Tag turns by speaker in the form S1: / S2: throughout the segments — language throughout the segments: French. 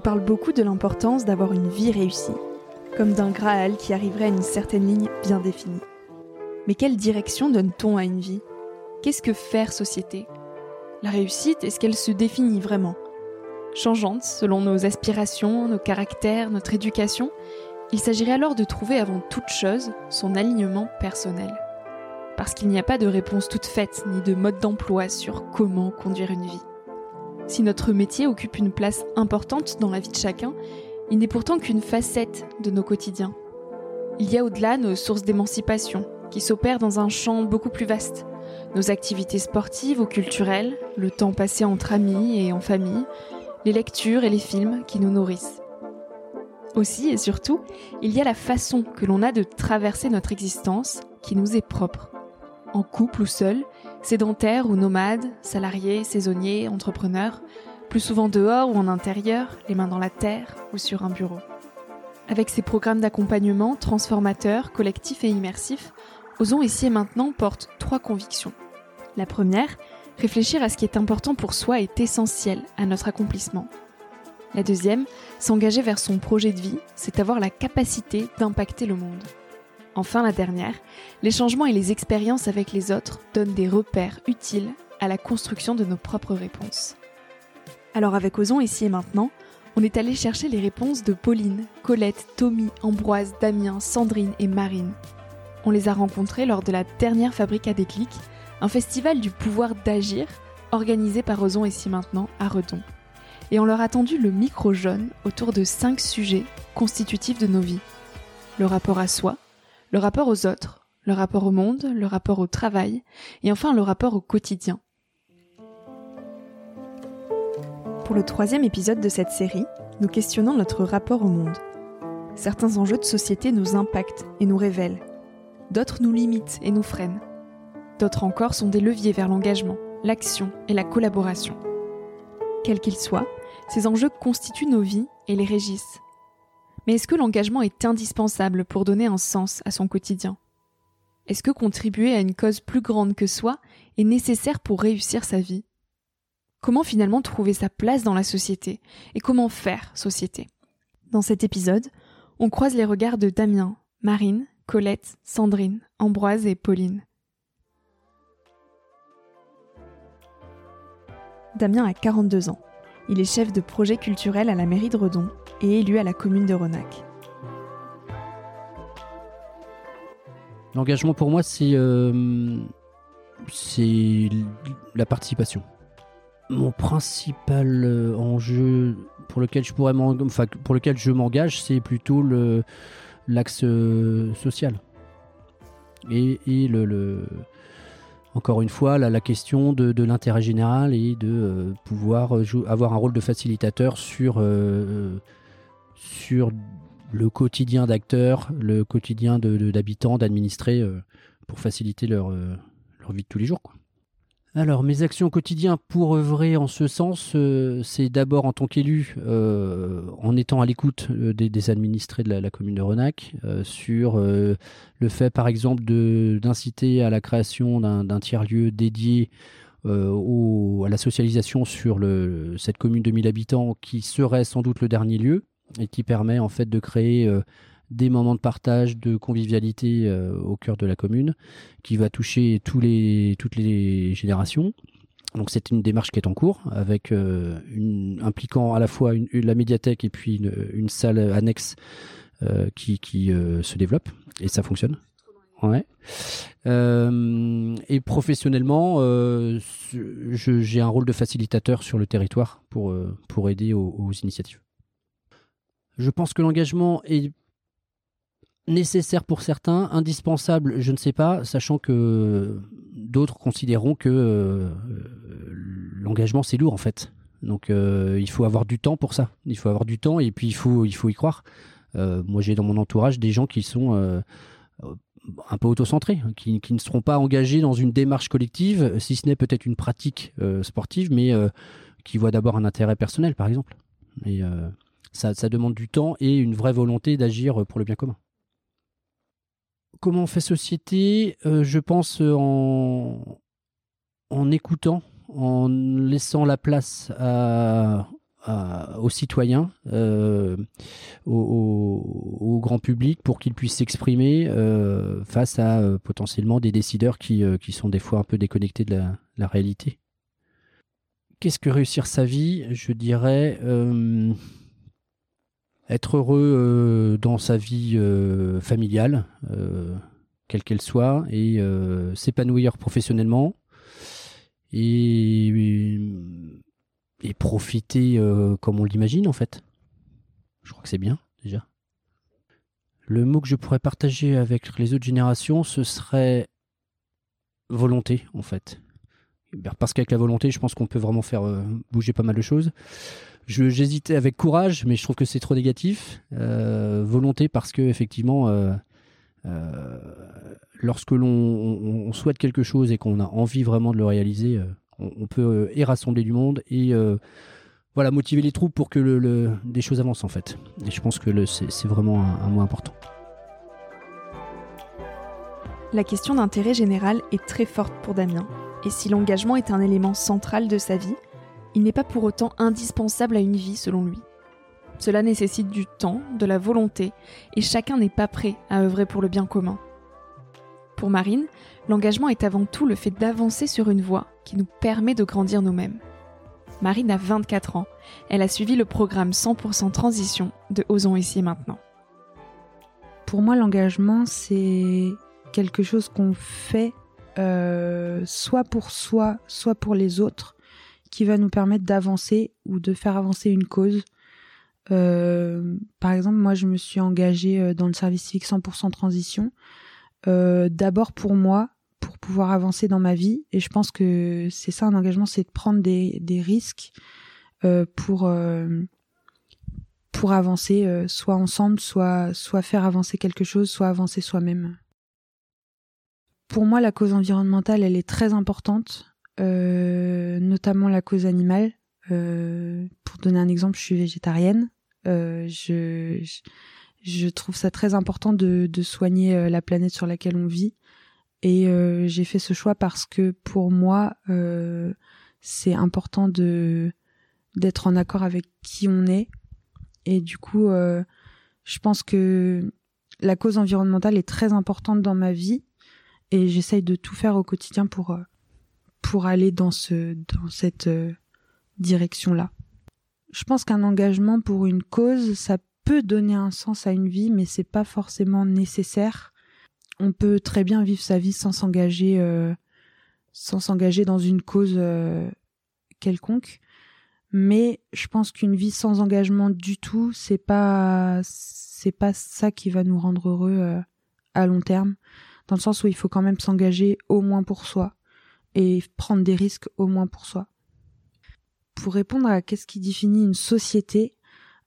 S1: parle beaucoup de l'importance d'avoir une vie réussie, comme d'un Graal qui arriverait à une certaine ligne bien définie. Mais quelle direction donne-t-on à une vie? Qu'est-ce que faire société? La réussite, est-ce qu'elle se définit vraiment? Changeante selon nos aspirations, nos caractères, notre éducation, il s'agirait alors de trouver avant toute chose son alignement personnel. Parce qu'il n'y a pas de réponse toute faite ni de mode d'emploi sur comment conduire une vie. Si notre métier occupe une place importante dans la vie de chacun, il n'est pourtant qu'une facette de nos quotidiens. Il y a au-delà nos sources d'émancipation, qui s'opèrent dans un champ beaucoup plus vaste. Nos activités sportives ou culturelles, le temps passé entre amis et en famille, les lectures et les films qui nous nourrissent. Aussi et surtout, il y a la façon que l'on a de traverser notre existence qui nous est propre. En couple ou seul, sédentaire ou nomade, salarié, saisonnier, entrepreneur, plus souvent dehors ou en intérieur, les mains dans la terre ou sur un bureau. Avec ces programmes d'accompagnement transformateurs, collectifs et immersifs, Osons ici et maintenant porte trois convictions. La première, réfléchir à ce qui est important pour soi est essentiel à notre accomplissement. La deuxième, s'engager vers son projet de vie, c'est avoir la capacité d'impacter le monde. Enfin, la dernière, les changements et les expériences avec les autres donnent des repères utiles à la construction de nos propres réponses. Alors avec Ozon ici et maintenant, on est allé chercher les réponses de Pauline, Colette, Tommy, Ambroise, Damien, Sandrine et Marine. On les a rencontrés lors de la dernière Fabrique à déclic, un festival du pouvoir d'agir organisé par Ozon ici maintenant à Redon. Et on leur a tendu le micro jaune autour de cinq sujets constitutifs de nos vies. Le rapport à soi, le rapport aux autres, le rapport au monde, le rapport au travail, et enfin le rapport au quotidien. Pour le troisième épisode de cette série, nous questionnons notre rapport au monde. Certains enjeux de société nous impactent et nous révèlent. D'autres nous limitent et nous freinent. D'autres encore sont des leviers vers l'engagement, l'action et la collaboration. Quels qu'ils soient, ces enjeux constituent nos vies et les régissent. Mais est-ce que l'engagement est indispensable pour donner un sens à son quotidien? Est-ce que contribuer à une cause plus grande que soi est nécessaire pour réussir sa vie? Comment finalement trouver sa place dans la société et comment faire société? Dans cet épisode, on croise les regards de Damien, Marine, Colette, Sandrine, Ambroise et Pauline. Damien a 42 ans. Il est chef de projet culturel à la mairie de Redon et élu à la commune de Renac.
S2: L'engagement pour moi, c'est euh, la participation. Mon principal euh, enjeu pour lequel je pourrais enfin, pour lequel je m'engage, c'est plutôt le, l'axe euh, social. Et, le, encore une fois, la, question de, l'intérêt général et de pouvoir avoir un rôle de facilitateur sur, sur le quotidien d'acteurs, le quotidien d'habitants, d'administrés, pour faciliter leur, leur vie de tous les jours. Alors, mes actions au quotidien pour œuvrer en ce sens, euh, c'est d'abord en tant qu'élu, euh, en étant à l'écoute euh, des, administrés de la, commune de Renac, sur le fait, par exemple, d'inciter à la création d'un tiers-lieu dédié à la socialisation sur le, cette commune de 1000 habitants, qui serait sans doute le dernier lieu, et qui permet en fait de créer des moments de partage, de convivialité euh, au cœur de la commune, qui va toucher toutes les générations. Donc c'est une démarche qui est en cours, avec euh, impliquant à la fois la médiathèque et puis une, salle annexe euh, qui, se développe, et ça fonctionne. Ouais. et professionnellement, j'ai un rôle de facilitateur sur le territoire pour, aider aux initiatives. Je pense que l'engagement est nécessaire pour certains, indispensable, je ne sais pas, sachant que d'autres considéreront que euh, l'engagement c'est lourd en fait. Donc euh, il faut avoir du temps pour ça. Il faut avoir du temps et puis il faut, il faut y croire. Euh, moi j'ai dans mon entourage des gens qui sont un peu autocentrés, qui, qui, ne seront pas engagés dans une démarche collective, si ce n'est peut-être une pratique sportive, mais qui voient d'abord un intérêt personnel par exemple. Ça, demande du temps et une vraie volonté d'agir pour le bien commun comment on fait société euh, Je pense euh, en, en écoutant, en laissant la place aux citoyens, euh, au, grand public, pour qu'ils puissent s'exprimer euh, face à euh, potentiellement des décideurs qui, sont des fois un peu déconnectés de la, réalité. Qu'est-ce que réussir sa vie? Je dirais être heureux dans sa vie familiale, quelle qu'elle soit, et s'épanouir professionnellement. Et profiter euh, comme on l'imagine en fait. Je crois que c'est bien déjà. Le mot que je pourrais partager avec les autres générations, ce serait volonté en fait. Parce qu'avec la volonté, je pense qu'on peut vraiment faire euh, bouger pas mal de choses. J'hésitais avec courage, mais je trouve que c'est trop négatif. Euh, volonté parce que effectivement, lorsque l'on souhaite quelque chose et qu'on a envie vraiment de le réaliser, on, peut euh, rassembler du monde et euh, voilà, motiver les troupes pour que des choses avancent en fait. Et je pense que c'est vraiment un, mot important.
S1: La question d'intérêt général est très forte pour Damien. Et si l'engagement est un élément central de sa vie, il n'est pas pour autant indispensable à une vie selon lui. Cela nécessite du temps, de la volonté, et chacun n'est pas prêt à œuvrer pour le bien commun. Pour Marine, l'engagement est avant tout le fait d'avancer sur une voie qui nous permet de grandir nous-mêmes. Marine a 24 ans. Elle a suivi le programme 100% Transition de Osons ici maintenant.
S3: Pour moi, l'engagement, c'est quelque chose qu'on fait euh, soit pour soi, soit pour les autres, qui va nous permettre d'avancer ou de faire avancer une cause. Euh, par exemple, moi, je me suis engagée euh, dans le service civique 100% Transition euh, d'abord pour moi, pour pouvoir avancer dans ma vie. Et je pense que c'est ça un engagement, c'est de prendre des, risques pour avancer, soit ensemble, soit faire avancer quelque chose, soit avancer soi-même. Pour moi, la cause environnementale, elle est très importante, notamment la cause animale. pour donner un exemple, je suis végétarienne. je, je trouve ça très important de, soigner euh, la planète sur laquelle on vit. Et euh, j'ai fait ce choix parce que pour moi, euh, c'est important de d'être en accord avec qui on est. Et du coup, euh, je pense que la cause environnementale est très importante dans ma vie et j'essaye de tout faire au quotidien pour pour aller dans ce dans cette direction là. Je pense qu'un engagement pour une cause, ça peut donner un sens à une vie, mais c'est pas forcément nécessaire. On peut très bien vivre sa vie sans s'engager, euh, sans s'engager dans une cause euh, quelconque. Mais je pense qu'une vie sans engagement du tout, c'est pas, c'est pas ça qui va nous rendre heureux euh, à long terme. Dans le sens où il faut quand même s'engager au moins pour soi et prendre des risques au moins pour soi. Pour répondre à qu'est-ce qui définit une société,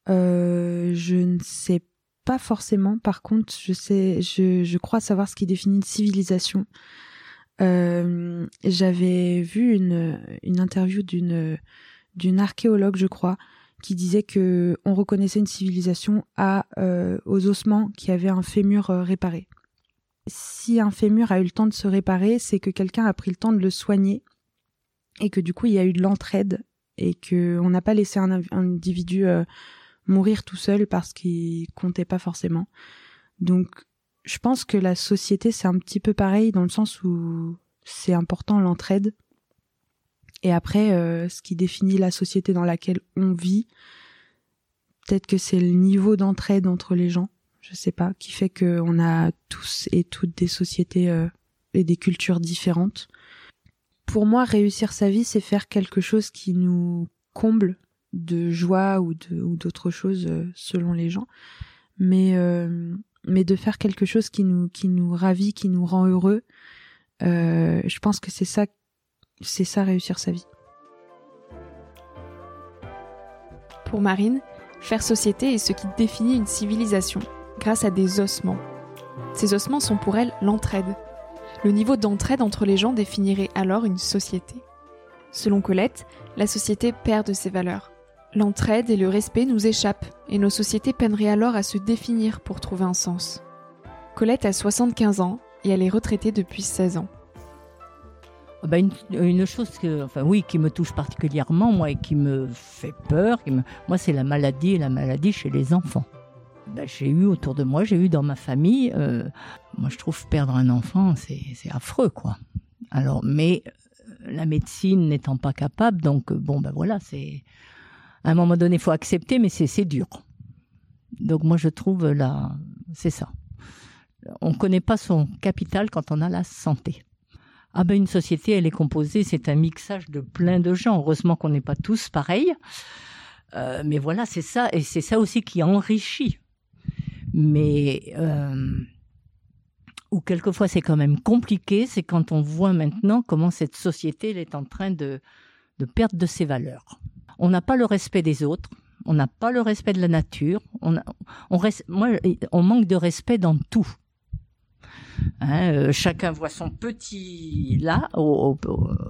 S3: euh, je ne sais pas forcément. Par contre, je sais, je, crois savoir ce qui définit une civilisation. Euh, J'avais vu une, interview d'une archéologue, je crois, qui disait que on reconnaissait une civilisation à euh, aux ossements qui avaient un fémur réparé. Si un fémur a eu le temps de se réparer, c'est que quelqu'un a pris le temps de le soigner et que du coup il y a eu de l'entraide et que on n'a pas laissé un, individu euh, mourir tout seul parce qu'il comptait pas forcément. Donc, je pense que la société, c'est un petit peu pareil dans le sens où c'est important l'entraide. Et après, euh, ce qui définit la société dans laquelle on vit, peut-être que c'est le niveau d'entraide entre les gens, je sais pas, qui fait qu'on a tous et toutes des sociétés euh, et des cultures différentes. Pour moi, réussir sa vie, c'est faire quelque chose qui nous comble de joie ou de ou d'autres choses euh, selon les gens. Mais euh, mais de faire quelque chose qui nous qui nous ravit qui nous rend heureux je pense que c'est ça c'est ça réussir sa vie.
S1: Pour Marine faire société est ce qui définit une civilisation grâce à des ossements ces ossements sont pour elle l'entraide le niveau d'entraide entre les gens définirait alors une société Selon Colette, la société perd de ses valeurs. L'entraide et le respect nous échappent et nos sociétés peineraient alors à se définir pour trouver un sens. Colette a 75 ans et elle est retraitée depuis 16 ans.
S4: bah, une, une, chose que, enfin oui, qui me touche particulièrement, moi, et qui me fait peur, moi, c'est la maladie et la maladie chez les enfants. Bah, j'ai eu autour de moi, j'ai eu dans ma famille, euh, moi je trouve perdre un enfant, c'est affreux, quoi. Alors, mais euh, la médecine n'étant pas capable, donc euh, bon, ben voilà, c'est à un moment donné, il faut accepter, mais c'est dur. Donc moi je trouve là, c'est ça. On ne connaît pas son capital quand on a la santé. Ah ben une société, elle est composée, c'est un mixage de plein de gens. Heureusement qu'on n'est pas tous pareils. Euh, mais voilà, c'est ça, et c'est ça aussi qui enrichit. Mais euh, ou quelquefois c'est quand même compliqué, c'est quand on voit maintenant comment cette société est en train de, de perdre de ses valeurs. On n'a pas le respect des autres, on n'a pas le respect de la nature, on, on, moi, on manque de respect dans tout. Hein, euh, chacun voit son petit là,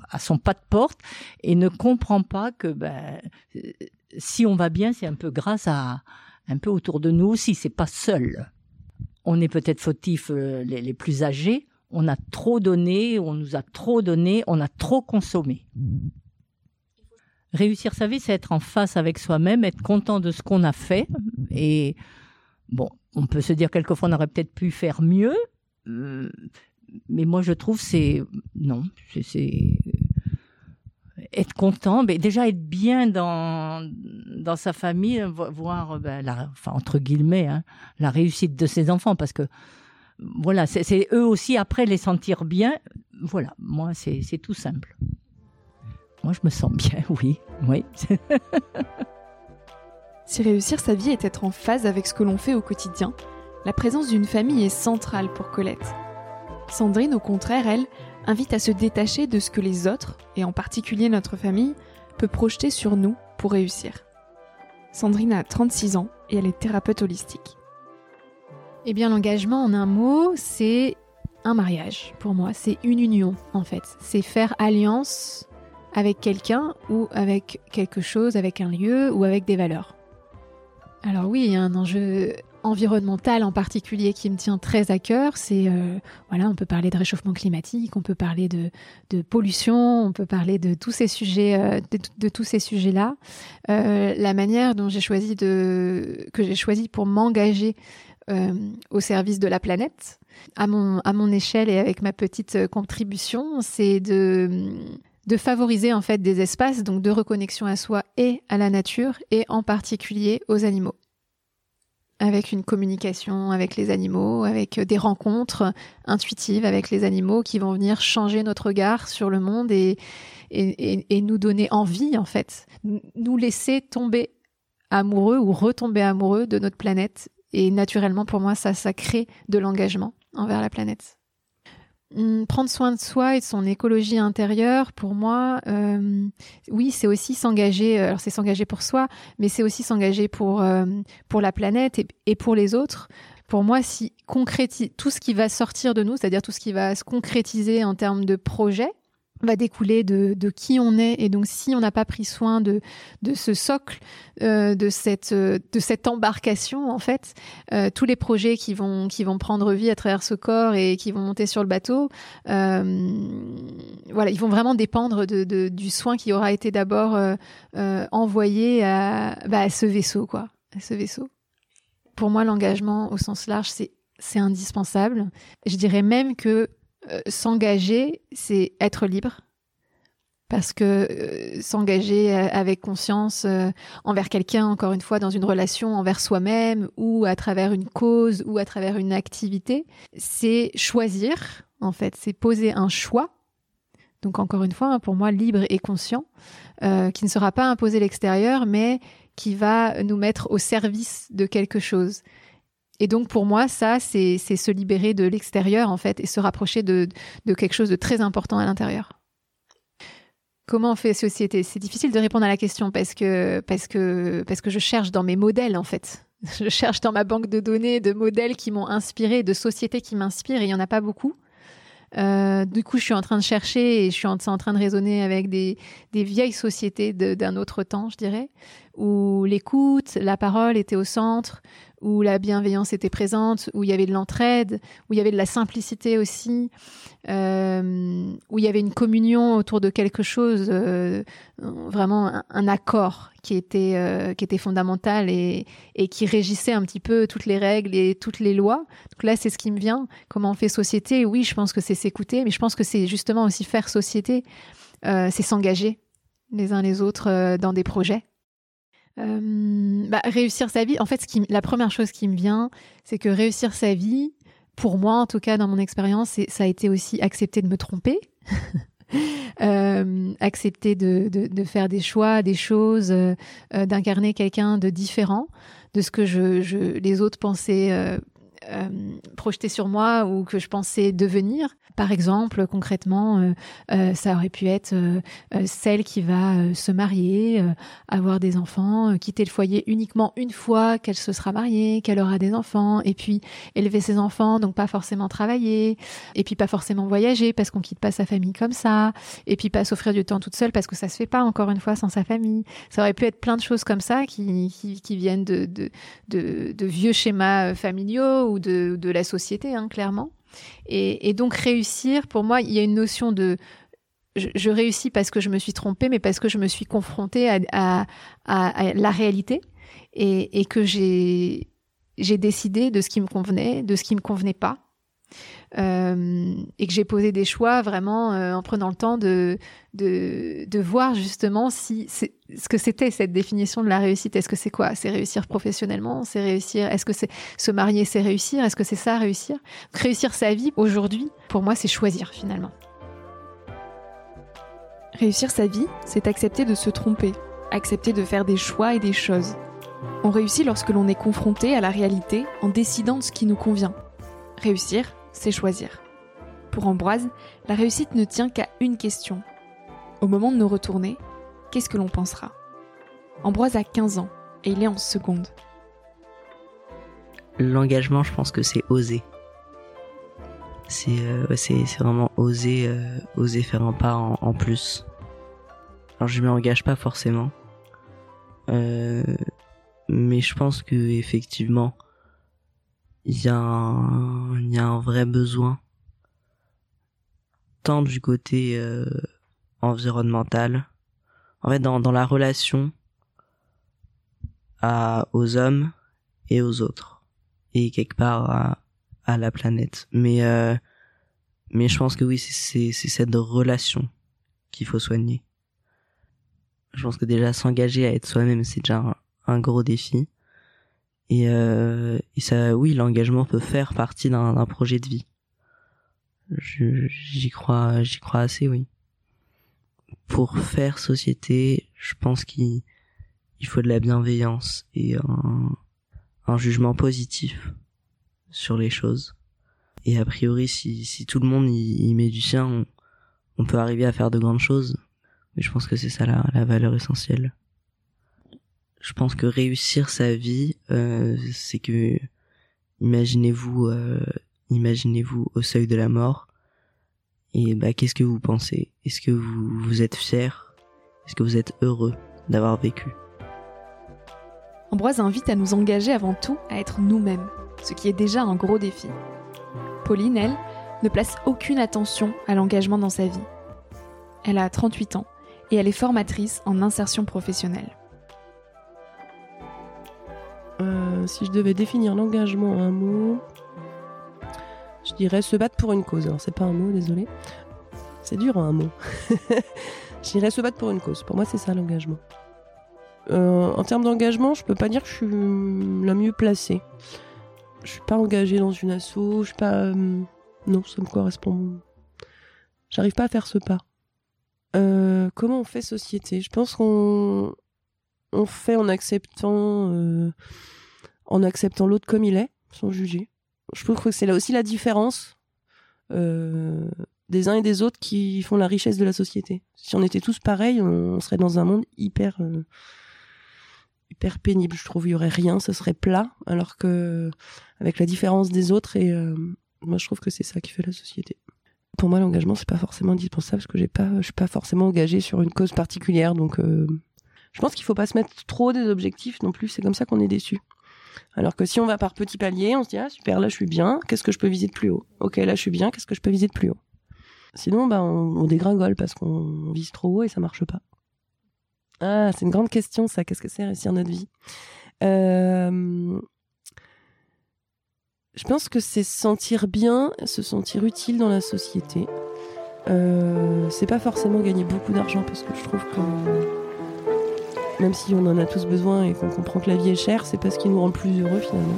S4: à son pas de porte, et ne comprend pas que ben, si on va bien, c'est un peu grâce à un peu autour de nous aussi. C'est pas seul. On est peut-être fautif euh, les, les, plus âgés. On a trop donné, on nous a trop donné, on a trop consommé. Réussir sa vie, c'est être en face avec soi-même, être content de ce qu'on a fait. Et bon, on peut se dire quelquefois on aurait peut-être pu faire mieux, euh, mais moi je trouve c'est non, c'est être content, mais déjà être bien dans dans sa famille, voir ben, la, enfin, entre guillemets hein, la réussite de ses enfants, parce que voilà, c'est eux aussi après les sentir bien. Voilà, moi c'est tout simple. Moi je me sens bien, oui, oui.
S1: si réussir sa vie est être en phase avec ce que l'on fait au quotidien, la présence d'une famille est centrale pour Colette. Sandrine, au contraire, elle, invite à se détacher de ce que les autres, et en particulier notre famille, peut projeter sur nous pour réussir. Sandrine a 36 ans et elle est thérapeute holistique.
S5: Eh bien, l'engagement, en un mot, c'est un mariage. Pour moi, c'est une union, en fait. C'est faire alliance avec quelqu'un ou avec quelque chose, avec un lieu ou avec des valeurs. Alors oui, il y a un enjeu environnemental en particulier qui me tient très à cœur. C'est euh, voilà, on peut parler de réchauffement climatique, on peut parler de, de pollution, on peut parler de tous ces sujets, euh, de, tous ces sujets-là. Euh, la manière dont j'ai choisi de que j'ai choisi pour m'engager au service de la planète, à mon à mon échelle et avec ma petite contribution, c'est de de favoriser en fait des espaces donc de reconnexion à soi et à la nature et en particulier aux animaux avec une communication avec les animaux, avec des rencontres intuitives avec les animaux qui vont venir changer notre regard sur le monde et, et, nous donner envie, en fait, nous laisser tomber amoureux ou retomber amoureux de notre planète. Et naturellement, pour moi, ça, ça crée de l'engagement envers la planète. Hum, prendre soin de soi et de son écologie intérieure, pour moi, euh, oui, c'est aussi s'engager. Euh, alors c'est s'engager pour soi, mais c'est aussi s'engager pour euh, pour la planète et, et, pour les autres. Pour moi, si concrétise tout ce qui va sortir de nous, c'est-à-dire tout ce qui va se concrétiser en termes de projet, va découler de, de, qui on est. Et donc, si on n'a pas pris soin de, de ce socle, euh, de, cette, euh, de cette embarcation, en fait, euh, tous les projets qui vont, qui vont prendre vie à travers ce corps et qui vont monter sur le bateau, euh, voilà, ils vont vraiment dépendre de, de, du soin qui aura été d'abord euh, envoyé à, bah, à ce vaisseau, quoi, à ce vaisseau. Pour moi, l'engagement au sens large, c'est c'est indispensable. Je dirais même que euh, s'engager, c'est être libre. Parce que euh, s'engager euh, avec conscience envers quelqu'un, encore une fois, dans une relation envers soi-même, ou à travers une cause, ou à travers une activité, c'est choisir, en fait, c'est poser un choix. Donc encore une fois, hein, pour moi, libre et conscient, qui ne sera pas imposé l'extérieur, mais qui va nous mettre au service de quelque chose. Et donc pour moi, ça, c'est se libérer de l'extérieur en fait et se rapprocher de, quelque chose de très important à l'intérieur. Comment on fait société? C'est difficile de répondre à la question parce que, parce, que, parce que je cherche dans mes modèles en fait. Je cherche dans ma banque de données de modèles qui m'ont inspiré, de sociétés qui m'inspirent et il n'y en a pas beaucoup. Euh, du coup, je suis en train de chercher et je suis en, train de raisonner avec des vieilles sociétés d'un autre temps, je dirais, où l'écoute, la parole était au centre, où la bienveillance était présente, où il y avait de l'entraide, où il y avait de la simplicité aussi, euh, où il y avait une communion autour de quelque chose, euh, vraiment un, accord qui était, euh, qui était fondamental et, et, qui régissait un petit peu toutes les règles et toutes les lois. Donc là, c'est ce qui me vient. Comment on fait société? Oui, je pense que c'est s'écouter, mais je pense que c'est justement aussi faire société, c'est s'engager les uns les autres dans des projets. Euh, bah, réussir sa vie, en fait, ce qui, la première chose qui me vient, c'est que réussir sa vie, pour moi en tout cas, dans mon expérience, ça a été aussi accepter de me tromper. euh, accepter de, de, de, faire des choix, des choses, euh, d'incarner quelqu'un de différent de ce que je, je les autres pensaient euh, projeter sur moi ou que je pensais devenir. Par exemple, concrètement, euh, euh, ça aurait pu être celle qui va se marier, avoir des enfants, quitter le foyer uniquement une fois qu'elle se sera mariée, qu'elle aura des enfants, et puis élever ses enfants, donc pas forcément travailler, et puis pas forcément voyager parce qu'on quitte pas sa famille comme ça, et puis pas s'offrir du temps toute seule parce que ça se fait pas encore une fois sans sa famille. Ça aurait pu être plein de choses comme ça qui, viennent de vieux schémas familiaux de, la société, hein, clairement. Et, donc réussir, pour moi, il y a une notion de je, réussis parce que je me suis trompée, mais parce que je me suis confrontée à, la réalité et, et que j'ai décidé de ce qui me convenait, de ce qui me convenait pas, euh, et que j'ai posé des choix vraiment euh, en prenant le temps de, de, de voir justement si ce que c'était cette définition de la réussite. Est-ce que c'est quoi? C'est réussir professionnellement? C'est réussir Est-ce que c'est se marier C'est réussir? Est-ce que c'est ça réussir? Réussir sa vie aujourd'hui, pour moi, c'est choisir finalement.
S1: Réussir sa vie, c'est accepter de se tromper, accepter de faire des choix et des choses. On réussit lorsque l'on est confronté à la réalité en décidant de ce qui nous convient. Réussir, c'est choisir. Pour Ambroise, la réussite ne tient qu'à une question. Au moment de nous retourner, qu'est-ce que l'on pensera? Ambroise a 15 ans et il est en seconde.
S6: L'engagement, je pense que c'est oser. C'est euh, vraiment oser, euh, oser faire un pas en, plus. Alors je m'engage pas forcément. Euh, mais je pense que effectivement, il y, y a un vrai besoin tant du côté euh, environnemental en fait dans, dans la relation à, aux hommes et aux autres et quelque part à, à la planète. Mais euh, mais je pense que oui c'est c'est cette relation qu'il faut soigner. Je pense que déjà s'engager à être soi-même c'est déjà un gros défi et, euh, ça, oui, l'engagement peut faire partie d'un projet de vie. J'y crois, j'y crois assez, oui. Pour faire société, je pense qu'il il faut de la bienveillance et un, jugement positif sur les choses. Et a priori, si, tout le monde y, met du sien, on, peut arriver à faire de grandes choses. Mais je pense que c'est ça la valeur essentielle je pense que réussir sa vie, euh, c'est que imaginez-vous, euh, imaginez-vous au seuil de la mort. Et bah, qu'est-ce que vous pensez? Est-ce que vous, vous êtes fier? Est-ce que vous êtes heureux d'avoir vécu?
S1: Ambroise invite à nous engager avant tout à être nous-mêmes, ce qui est déjà un gros défi. Pauline, elle, ne place aucune attention à l'engagement dans sa vie. Elle a 38 ans et elle est formatrice en insertion professionnelle.
S7: Si je devais définir l'engagement en un mot, je dirais se battre pour une cause. Alors, c'est pas un mot, désolé. C'est dur en un mot. je dirais se battre pour une cause. Pour moi, c'est ça l'engagement. Euh, en termes d'engagement, je peux pas dire que je suis la mieux placée. Je suis pas engagée dans une asso, je suis pas. Euh, non, ça me correspond. J'arrive pas à faire ce pas. comment on fait société? Je pense qu'on on fait en acceptant en acceptant l'autre comme il est, sans juger. Je trouve que c'est là aussi la différence euh, des uns et des autres qui font la richesse de la société. Si on était tous pareils, on, serait dans un monde hyper euh, hyper pénible. Je trouve il y aurait rien, ce serait plat, alors que avec la différence des autres et euh, moi je trouve que c'est ça qui fait la société. Pour moi, l'engagement c'est pas forcément indispensable parce que j'ai pas, je suis pas forcément engagée sur une cause particulière, donc Je pense qu'il faut pas se mettre trop des objectifs non plus. C'est comme ça qu'on est déçu. Alors que si on va par petits paliers, on se dit ah super là je suis bien. Qu'est-ce que je peux viser de plus haut? Ok là je suis bien. Qu'est-ce que je peux viser de plus haut? Sinon bah on, dégringole parce qu'on vise trop haut et ça marche pas. Ah c'est une grande question ça. Qu'est-ce que c'est réussir notre vie? Euh... Je pense que c'est se sentir bien, se sentir utile dans la société. Euh, c'est pas forcément gagner beaucoup d'argent parce que je trouve que même si on en a tous besoin et qu'on comprend que la vie est chère, c'est pas ce qui nous rend le plus heureux finalement.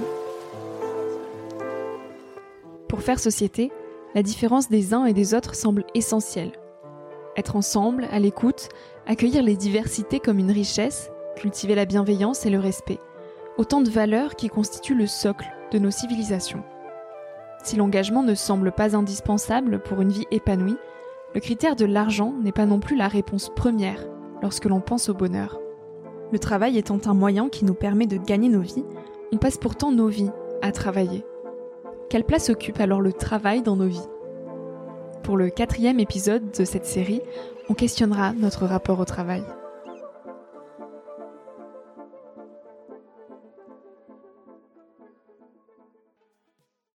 S1: Pour faire société, la différence des uns et des autres semble essentielle. Être ensemble, à l'écoute, accueillir les diversités comme une richesse, cultiver la bienveillance et le respect. Autant de valeurs qui constituent le socle de nos civilisations. Si l'engagement ne semble pas indispensable pour une vie épanouie, le critère de l'argent n'est pas non plus la réponse première lorsque l'on pense au bonheur. Le travail étant un moyen qui nous permet de gagner nos vies, on passe pourtant nos vies à travailler. Quelle place occupe alors le travail dans nos vies? Pour le quatrième épisode de cette série, on questionnera notre rapport au travail.